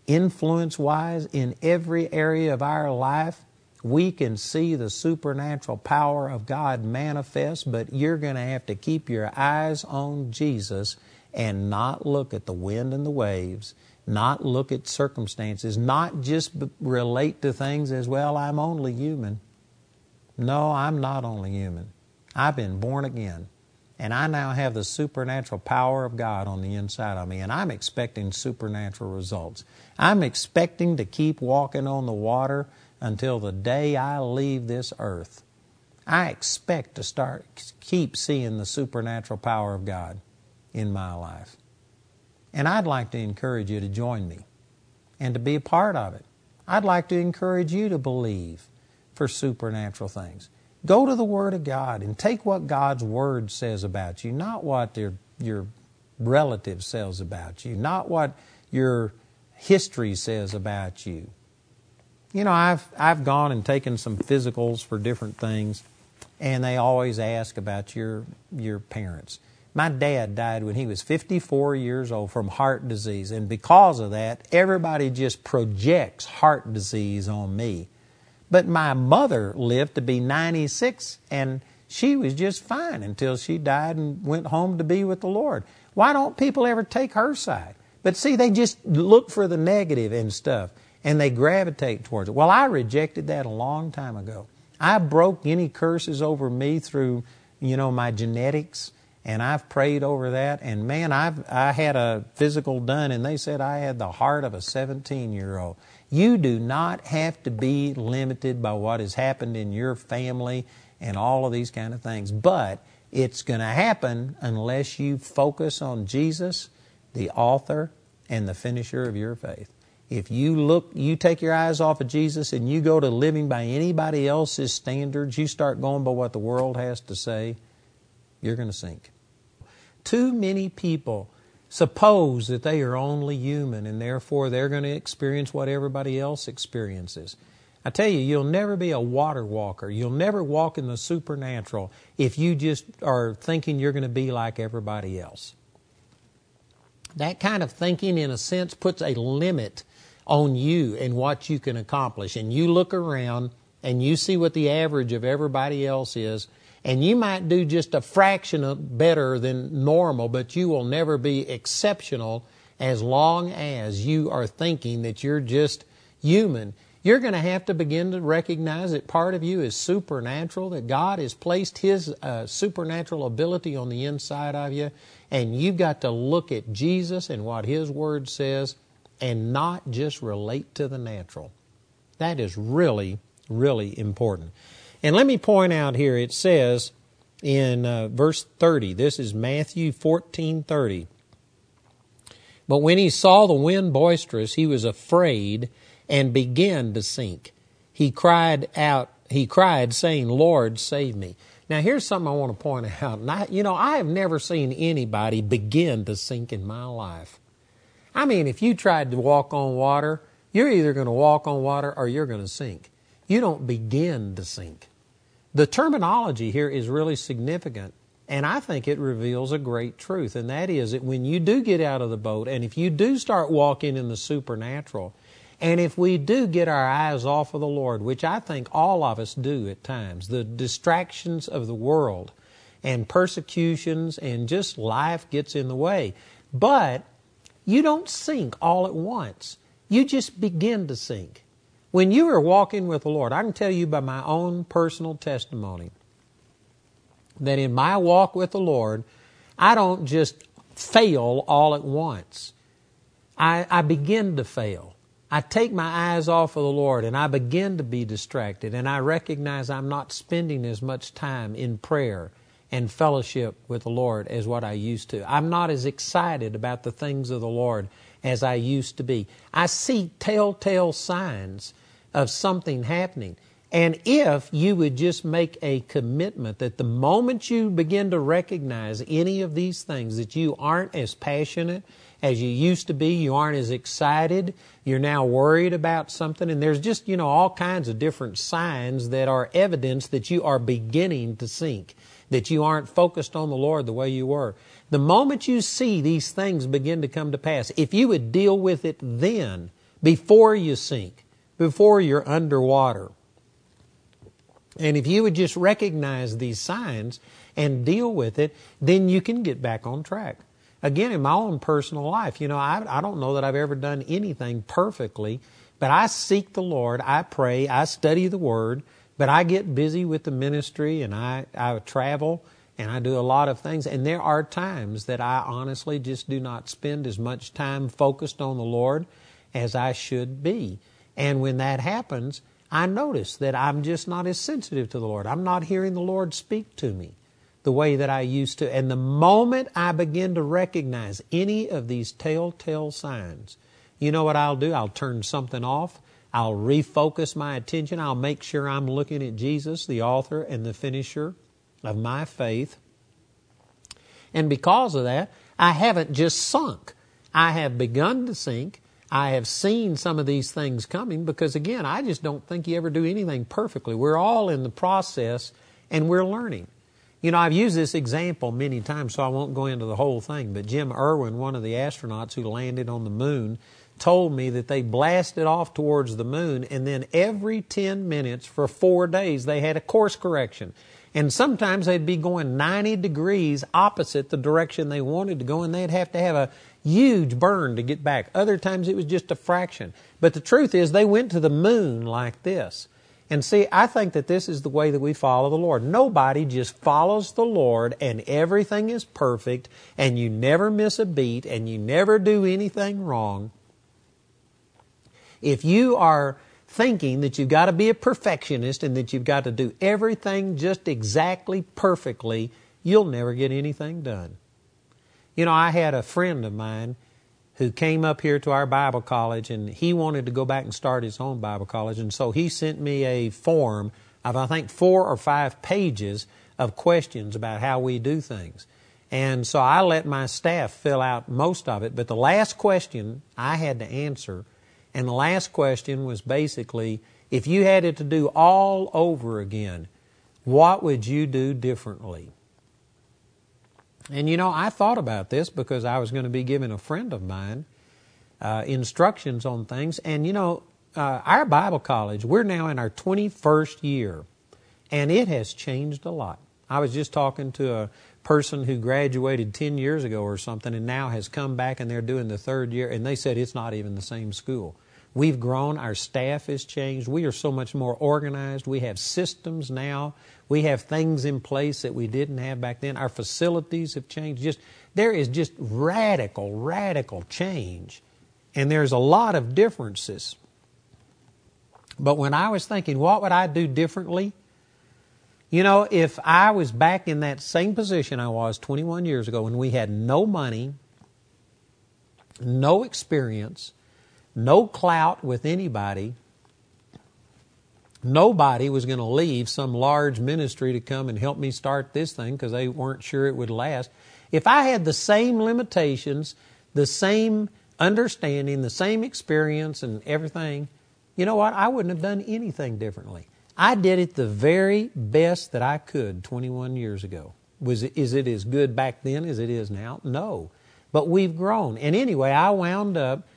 influence wise, in every area of our life. We can see the supernatural power of God manifest, but you're going to have to keep your eyes on Jesus and not look at the wind and the waves not look at circumstances, not just relate to things as well, I'm only human. No, I'm not only human. I've been born again. And I now have the supernatural power of God on the inside of me, and I'm expecting supernatural results. I'm expecting to keep walking on the water until the day I leave this earth. I expect to start keep seeing the supernatural power of God in my life. And I'd like to encourage you to join me and to be a part of it. I'd like to encourage you to believe for supernatural things. Go to the Word of God and take what God's Word says about you, not what your, your relative says about you, not what your history says about you. You know, I've, I've gone and taken some physicals for different things, and they always ask about your, your parents. My dad died when he was 54 years old from heart disease, and because of that, everybody just projects heart disease on me. But my mother lived to be 96 and she was just fine until she died and went home to be with the Lord. Why don't people ever take her side? But see, they just look for the negative and stuff and they gravitate towards it. Well, I rejected that a long time ago. I broke any curses over me through, you know, my genetics and I've prayed over that. And man, I've I had a physical done, and they said I had the heart of a 17 year old. You do not have to be limited by what has happened in your family and all of these kind of things, but it's going to happen unless you focus on Jesus, the author and the finisher of your faith. If you look, you take your eyes off of Jesus and you go to living by anybody else's standards, you start going by what the world has to say, you're going to sink. Too many people suppose that they are only human and therefore they're going to experience what everybody else experiences. I tell you, you'll never be a water walker. You'll never walk in the supernatural if you just are thinking you're going to be like everybody else. That kind of thinking, in a sense, puts a limit on you and what you can accomplish. And you look around and you see what the average of everybody else is, and you might do just a fraction better than normal, but you will never be exceptional as long as you are thinking that you're just human. You're going to have to begin to recognize that part of you is supernatural, that God has placed His uh, supernatural ability on the inside of you, and you've got to look at Jesus and what His Word says and not just relate to the natural. That is really, really important. And let me point out here, it says in uh, verse 30, this is Matthew 14 30. But when he saw the wind boisterous, he was afraid and began to sink. He cried out, he cried, saying, Lord, save me. Now, here's something I want to point out. You know, I have never seen anybody begin to sink in my life. I mean, if you tried to walk on water, you're either going to walk on water or you're going to sink. You don't begin to sink. The terminology here is really significant, and I think it reveals a great truth, and that is that when you do get out of the boat, and if you do start walking in the supernatural, and if we do get our eyes off of the Lord, which I think all of us do at times, the distractions of the world and persecutions and just life gets in the way. But you don't sink all at once. You just begin to sink. When you are walking with the Lord, I can tell you by my own personal testimony that in my walk with the Lord, I don't just fail all at once. I, I begin to fail. I take my eyes off of the Lord and I begin to be distracted and I recognize I'm not spending as much time in prayer and fellowship with the Lord as what I used to. I'm not as excited about the things of the Lord as I used to be. I see telltale signs of something happening. And if you would just make a commitment that the moment you begin to recognize any of these things, that you aren't as passionate as you used to be, you aren't as excited, you're now worried about something, and there's just, you know, all kinds of different signs that are evidence that you are beginning to sink, that you aren't focused on the Lord the way you were. The moment you see these things begin to come to pass, if you would deal with it then, before you sink, before you're underwater. And if you would just recognize these signs and deal with it, then you can get back on track. Again, in my own personal life, you know, I, I don't know that I've ever done anything perfectly, but I seek the Lord, I pray, I study the Word, but I get busy with the ministry and I, I travel and I do a lot of things. And there are times that I honestly just do not spend as much time focused on the Lord as I should be. And when that happens, I notice that I'm just not as sensitive to the Lord. I'm not hearing the Lord speak to me the way that I used to. And the moment I begin to recognize any of these telltale signs, you know what I'll do? I'll turn something off. I'll refocus my attention. I'll make sure I'm looking at Jesus, the author and the finisher of my faith. And because of that, I haven't just sunk. I have begun to sink I have seen some of these things coming because, again, I just don't think you ever do anything perfectly. We're all in the process and we're learning. You know, I've used this example many times, so I won't go into the whole thing. But Jim Irwin, one of the astronauts who landed on the moon, told me that they blasted off towards the moon, and then every 10 minutes for four days they had a course correction. And sometimes they'd be going 90 degrees opposite the direction they wanted to go, and they'd have to have a huge burn to get back. Other times it was just a fraction. But the truth is, they went to the moon like this. And see, I think that this is the way that we follow the Lord. Nobody just follows the Lord and everything is perfect and you never miss a beat and you never do anything wrong. If you are thinking that you've got to be a perfectionist and that you've got to do everything just exactly perfectly, you'll never get anything done. You know, I had a friend of mine who came up here to our Bible college and he wanted to go back and start his own Bible college. And so he sent me a form of, I think, four or five pages of questions about how we do things. And so I let my staff fill out most of it. But the last question I had to answer and the last question was basically if you had it to do all over again, what would you do differently? And you know, I thought about this because I was going to be giving a friend of mine uh, instructions on things. And you know, uh, our Bible college, we're now in our 21st year, and it has changed a lot. I was just talking to a person who graduated 10 years ago or something and now has come back and they're doing the third year, and they said it's not even the same school. We've grown, our staff has changed. We are so much more organized. We have systems now. We have things in place that we didn't have back then. Our facilities have changed. Just there is just radical, radical change. And there's a lot of differences. But when I was thinking, what would I do differently? You know, if I was back in that same position I was 21 years ago when we had no money, no experience, no clout with anybody. Nobody was going to leave some large ministry to come and help me start this thing because they weren't sure it would last. If I had the same limitations, the same understanding, the same experience, and everything, you know what? I wouldn't have done anything differently. I did it the very best that I could 21 years ago. Was it, is it as good back then as it is now? No. But we've grown. And anyway, I wound up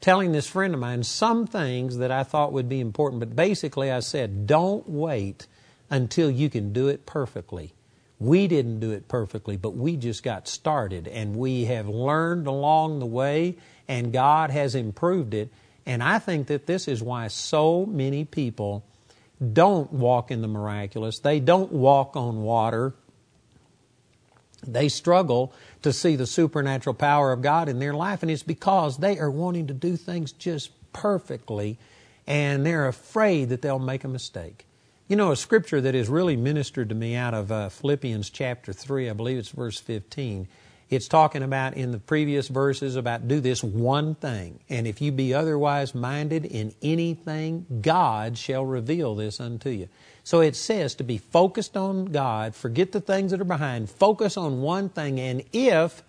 telling this friend of mine some things that I thought would be important, but basically I said, don't wait until you can do it perfectly. We didn't do it perfectly, but we just got started and we have learned along the way and God has improved it. And I think that this is why so many people don't walk in the miraculous. They don't walk on water. They struggle to see the supernatural power of God in their life, and it's because they are wanting to do things just perfectly and they're afraid that they'll make a mistake. You know, a scripture that has really ministered to me out of uh, Philippians chapter 3, I believe it's verse 15. It's talking about in the previous verses about do this one thing, and if you be otherwise minded in anything, God shall reveal this unto you. So it says to be focused on God, forget the things that are behind, focus on one thing, and if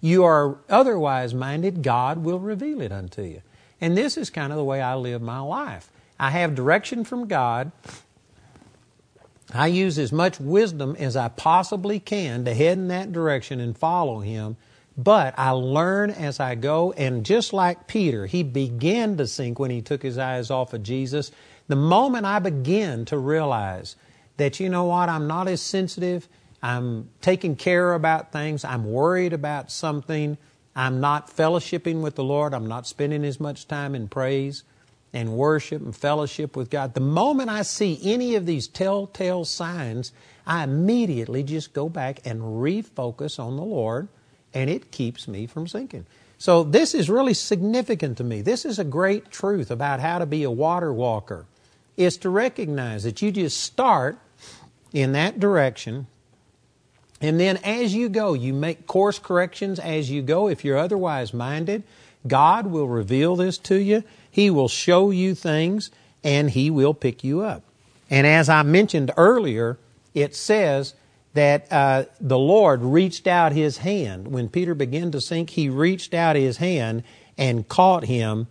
you are otherwise minded, God will reveal it unto you. And this is kind of the way I live my life. I have direction from God. I use as much wisdom as I possibly can to head in that direction and follow Him. But I learn as I go, and just like Peter, he began to sink when he took his eyes off of Jesus. The moment I begin to realize that, you know what, I'm not as sensitive, I'm taking care about things, I'm worried about something, I'm not fellowshipping with the Lord, I'm not spending as much time in praise and worship and fellowship with God. The moment I see any of these telltale signs, I immediately just go back and refocus on the Lord, and it keeps me from sinking. So, this is really significant to me. This is a great truth about how to be a water walker is to recognize that you just start in that direction. And then as you go, you make course corrections as you go. If you're otherwise minded, God will reveal this to you. He will show you things and He will pick you up. And as I mentioned earlier, it says that uh, the Lord reached out His hand. When Peter began to sink, He reached out His hand and caught him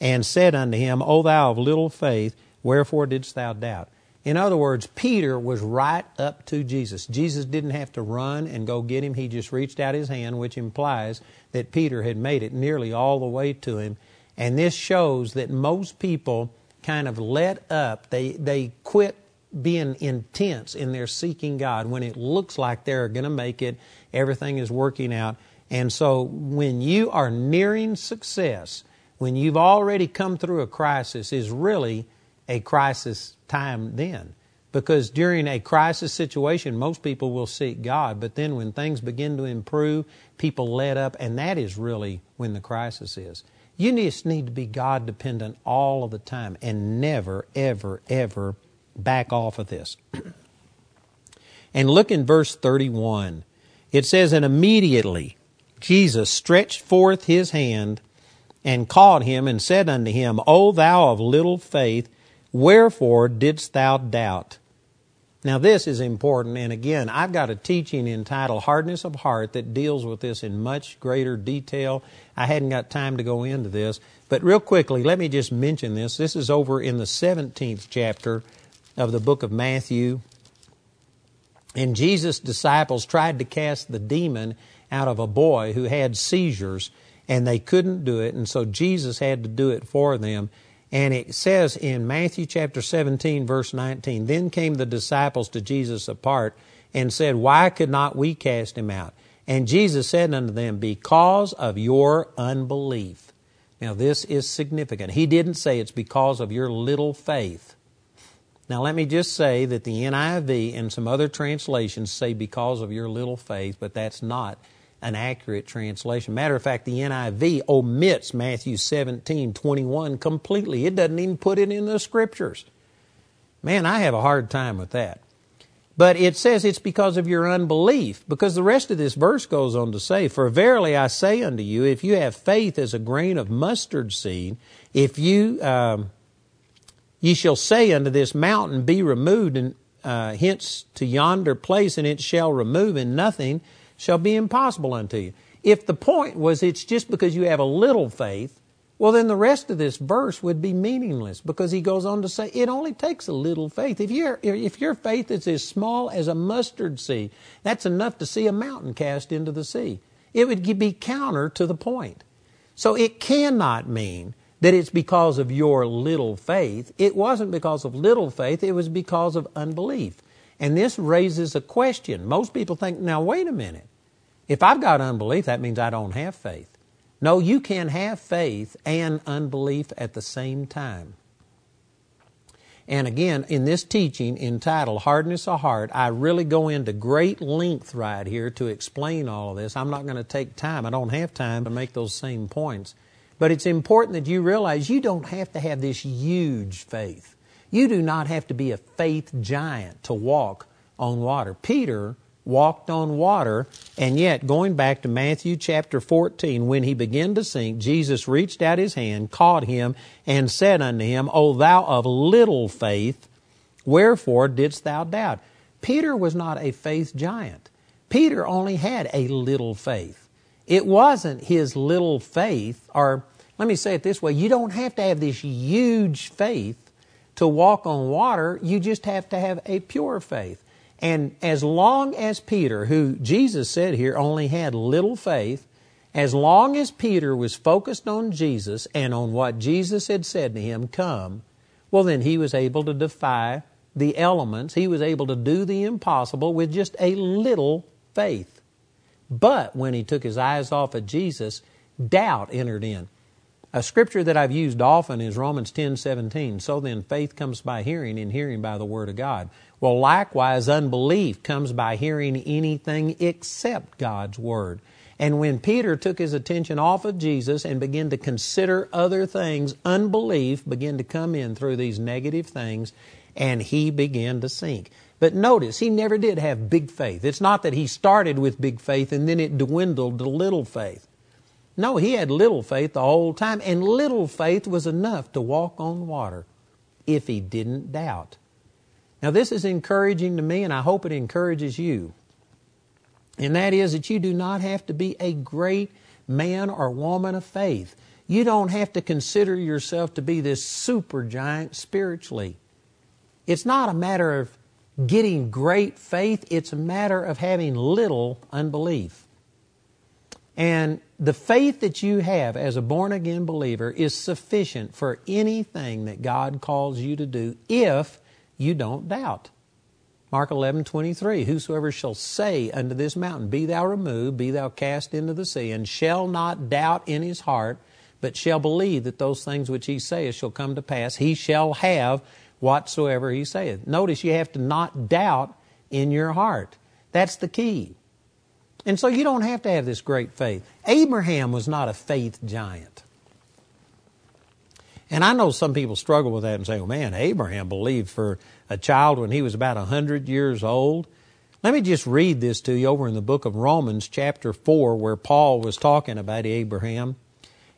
and said unto him, O thou of little faith, Wherefore didst thou doubt? In other words, Peter was right up to Jesus. Jesus didn't have to run and go get him. He just reached out his hand, which implies that Peter had made it nearly all the way to him. And this shows that most people kind of let up. They, they quit being intense in their seeking God when it looks like they're going to make it, everything is working out. And so when you are nearing success, when you've already come through a crisis, is really a crisis time then. Because during a crisis situation, most people will seek God, but then when things begin to improve, people let up, and that is really when the crisis is. You just need to be God dependent all of the time and never, ever, ever back off of this. and look in verse 31. It says, And immediately Jesus stretched forth his hand and caught him and said unto him, O thou of little faith, Wherefore didst thou doubt? Now, this is important, and again, I've got a teaching entitled Hardness of Heart that deals with this in much greater detail. I hadn't got time to go into this, but real quickly, let me just mention this. This is over in the 17th chapter of the book of Matthew. And Jesus' disciples tried to cast the demon out of a boy who had seizures, and they couldn't do it, and so Jesus had to do it for them. And it says in Matthew chapter 17, verse 19, Then came the disciples to Jesus apart and said, Why could not we cast him out? And Jesus said unto them, Because of your unbelief. Now, this is significant. He didn't say it's because of your little faith. Now, let me just say that the NIV and some other translations say because of your little faith, but that's not an accurate translation. Matter of fact, the NIV omits Matthew 17, 21 completely. It doesn't even put it in the scriptures. Man, I have a hard time with that. But it says it's because of your unbelief, because the rest of this verse goes on to say, For verily I say unto you, if you have faith as a grain of mustard seed, if you, um, ye shall say unto this mountain, Be removed and uh, hence to yonder place, and it shall remove, and nothing shall be impossible unto you. If the point was it's just because you have a little faith, well, then the rest of this verse would be meaningless because he goes on to say it only takes a little faith. If, you if your faith is as small as a mustard seed, that's enough to see a mountain cast into the sea. It would be counter to the point. So it cannot mean that it's because of your little faith. It wasn't because of little faith, it was because of unbelief. And this raises a question. Most people think, now, wait a minute. If I've got unbelief, that means I don't have faith. No, you can have faith and unbelief at the same time. And again, in this teaching entitled Hardness of Heart, I really go into great length right here to explain all of this. I'm not going to take time. I don't have time to make those same points. But it's important that you realize you don't have to have this huge faith. You do not have to be a faith giant to walk on water. Peter walked on water, and yet, going back to Matthew chapter 14, when he began to sink, Jesus reached out his hand, caught him, and said unto him, O thou of little faith, wherefore didst thou doubt? Peter was not a faith giant. Peter only had a little faith. It wasn't his little faith, or let me say it this way you don't have to have this huge faith to walk on water, you just have to have a pure faith. And as long as Peter, who Jesus said here only had little faith, as long as Peter was focused on Jesus and on what Jesus had said to him, come, well, then he was able to defy the elements. He was able to do the impossible with just a little faith. But when he took his eyes off of Jesus, doubt entered in. A scripture that I've used often is Romans 10 17. So then, faith comes by hearing, and hearing by the Word of God. Well, likewise, unbelief comes by hearing anything except God's Word. And when Peter took his attention off of Jesus and began to consider other things, unbelief began to come in through these negative things, and he began to sink. But notice, he never did have big faith. It's not that he started with big faith and then it dwindled to little faith. No, he had little faith the whole time, and little faith was enough to walk on water if he didn't doubt. Now, this is encouraging to me, and I hope it encourages you. And that is that you do not have to be a great man or woman of faith. You don't have to consider yourself to be this super giant spiritually. It's not a matter of getting great faith, it's a matter of having little unbelief. And the faith that you have as a born again believer is sufficient for anything that God calls you to do if you don't doubt. Mark 11, 23, Whosoever shall say unto this mountain, Be thou removed, be thou cast into the sea, and shall not doubt in his heart, but shall believe that those things which he saith shall come to pass, he shall have whatsoever he saith. Notice you have to not doubt in your heart. That's the key. And so you don't have to have this great faith. Abraham was not a faith giant. And I know some people struggle with that and say, oh man, Abraham believed for a child when he was about 100 years old. Let me just read this to you over in the book of Romans, chapter 4, where Paul was talking about Abraham.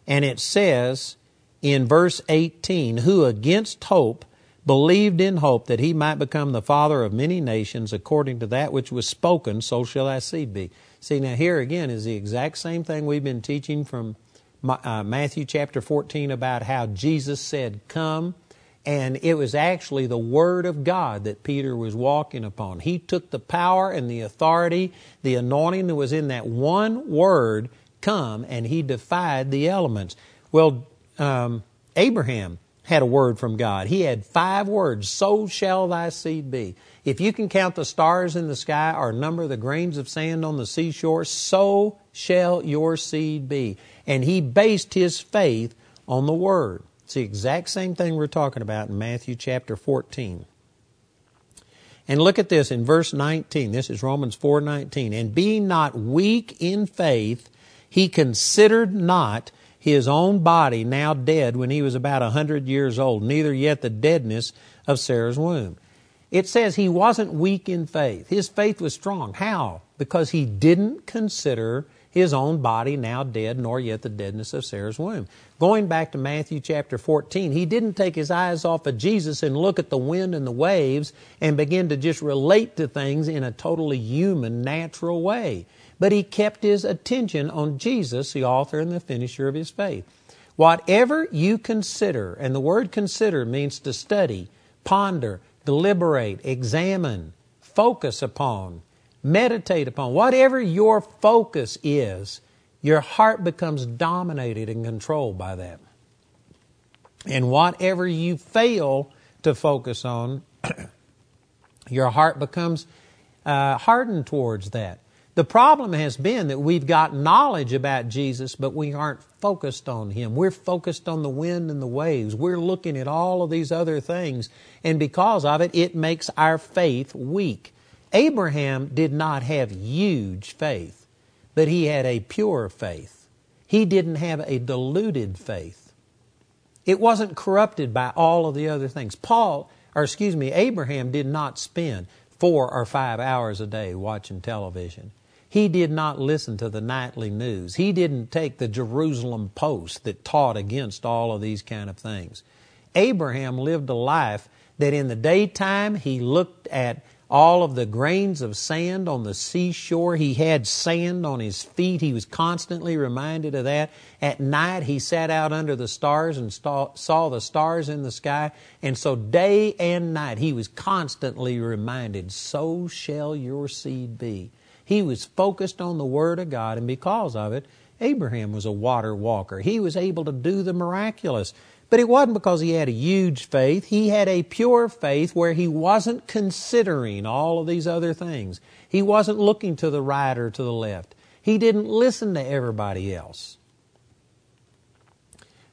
And it says in verse 18, who against hope believed in hope that he might become the father of many nations according to that which was spoken, so shall thy seed be. See, now here again is the exact same thing we've been teaching from uh, Matthew chapter 14 about how Jesus said, Come. And it was actually the Word of God that Peter was walking upon. He took the power and the authority, the anointing that was in that one word, come, and he defied the elements. Well, um, Abraham had a word from God. He had five words, so shall thy seed be. If you can count the stars in the sky or number the grains of sand on the seashore, so shall your seed be. And he based his faith on the Word. It's the exact same thing we're talking about in Matthew chapter 14. And look at this in verse 19. This is Romans 4:19. And being not weak in faith, he considered not his own body now dead when he was about a hundred years old, neither yet the deadness of Sarah's womb. It says he wasn't weak in faith. His faith was strong. How? Because he didn't consider his own body now dead, nor yet the deadness of Sarah's womb. Going back to Matthew chapter 14, he didn't take his eyes off of Jesus and look at the wind and the waves and begin to just relate to things in a totally human, natural way. But he kept his attention on Jesus, the author and the finisher of his faith. Whatever you consider, and the word consider means to study, ponder, deliberate, examine, focus upon, meditate upon, whatever your focus is, your heart becomes dominated and controlled by that. And whatever you fail to focus on, your heart becomes uh, hardened towards that. The problem has been that we've got knowledge about Jesus, but we aren't focused on Him. We're focused on the wind and the waves. We're looking at all of these other things, and because of it, it makes our faith weak. Abraham did not have huge faith, but he had a pure faith. He didn't have a diluted faith. It wasn't corrupted by all of the other things. Paul, or excuse me, Abraham did not spend four or five hours a day watching television. He did not listen to the nightly news. He didn't take the Jerusalem Post that taught against all of these kind of things. Abraham lived a life that in the daytime he looked at all of the grains of sand on the seashore. He had sand on his feet. He was constantly reminded of that. At night, he sat out under the stars and saw the stars in the sky. And so, day and night, he was constantly reminded, So shall your seed be. He was focused on the Word of God, and because of it, Abraham was a water walker. He was able to do the miraculous. But it wasn't because he had a huge faith. He had a pure faith where he wasn't considering all of these other things. He wasn't looking to the right or to the left. He didn't listen to everybody else.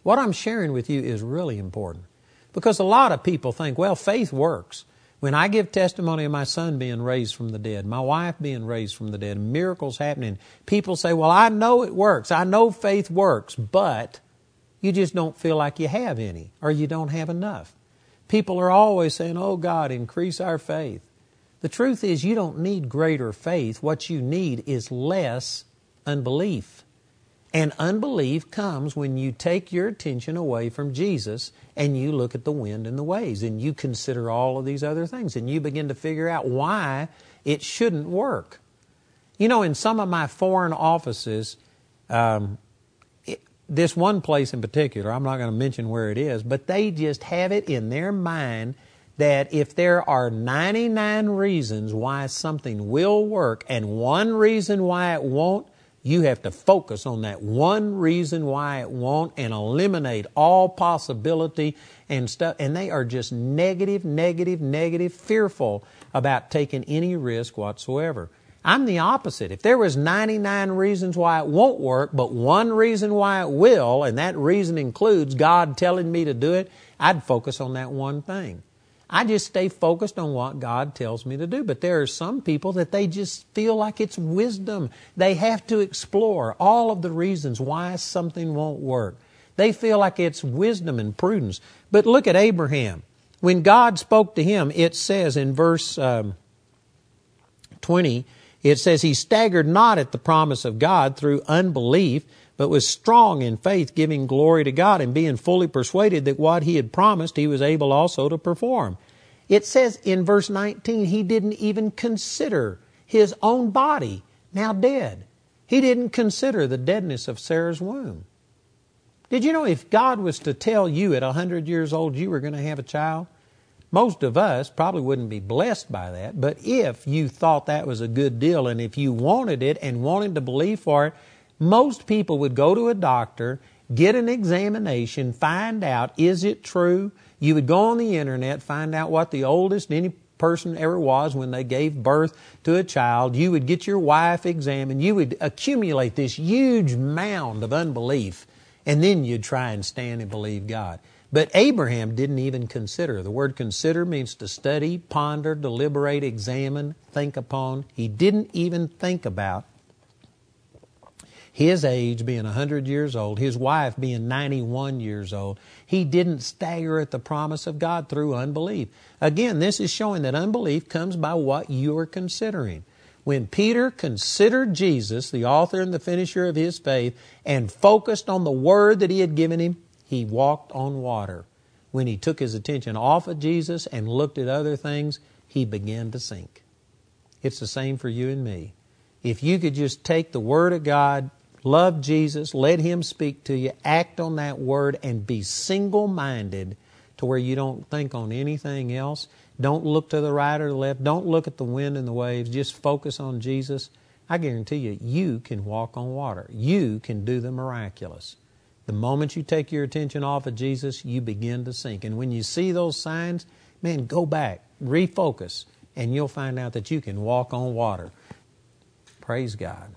What I'm sharing with you is really important because a lot of people think, well, faith works. When I give testimony of my son being raised from the dead, my wife being raised from the dead, miracles happening, people say, Well, I know it works. I know faith works, but you just don't feel like you have any or you don't have enough. People are always saying, Oh, God, increase our faith. The truth is, you don't need greater faith. What you need is less unbelief. And unbelief comes when you take your attention away from Jesus and you look at the wind and the waves and you consider all of these other things and you begin to figure out why it shouldn't work. You know, in some of my foreign offices, um, it, this one place in particular, I'm not going to mention where it is, but they just have it in their mind that if there are 99 reasons why something will work and one reason why it won't, you have to focus on that one reason why it won't and eliminate all possibility and stuff. And they are just negative, negative, negative, fearful about taking any risk whatsoever. I'm the opposite. If there was 99 reasons why it won't work, but one reason why it will, and that reason includes God telling me to do it, I'd focus on that one thing. I just stay focused on what God tells me to do. But there are some people that they just feel like it's wisdom. They have to explore all of the reasons why something won't work. They feel like it's wisdom and prudence. But look at Abraham. When God spoke to him, it says in verse um, 20, it says, He staggered not at the promise of God through unbelief, but was strong in faith, giving glory to God, and being fully persuaded that what he had promised he was able also to perform. It says in verse 19, he didn't even consider his own body now dead. He didn't consider the deadness of Sarah's womb. Did you know if God was to tell you at 100 years old you were going to have a child, most of us probably wouldn't be blessed by that, but if you thought that was a good deal and if you wanted it and wanted to believe for it, most people would go to a doctor, get an examination, find out is it true. You would go on the internet, find out what the oldest any person ever was when they gave birth to a child. You would get your wife examined. You would accumulate this huge mound of unbelief, and then you'd try and stand and believe God. But Abraham didn't even consider. The word consider means to study, ponder, deliberate, examine, think upon. He didn't even think about his age being 100 years old, his wife being 91 years old. He didn't stagger at the promise of God through unbelief. Again, this is showing that unbelief comes by what you are considering. When Peter considered Jesus, the author and the finisher of his faith, and focused on the word that he had given him, he walked on water. When he took his attention off of Jesus and looked at other things, he began to sink. It's the same for you and me. If you could just take the Word of God, love Jesus, let Him speak to you, act on that Word, and be single minded to where you don't think on anything else. Don't look to the right or the left. Don't look at the wind and the waves. Just focus on Jesus. I guarantee you, you can walk on water. You can do the miraculous. The moment you take your attention off of Jesus, you begin to sink. And when you see those signs, man, go back, refocus, and you'll find out that you can walk on water. Praise God.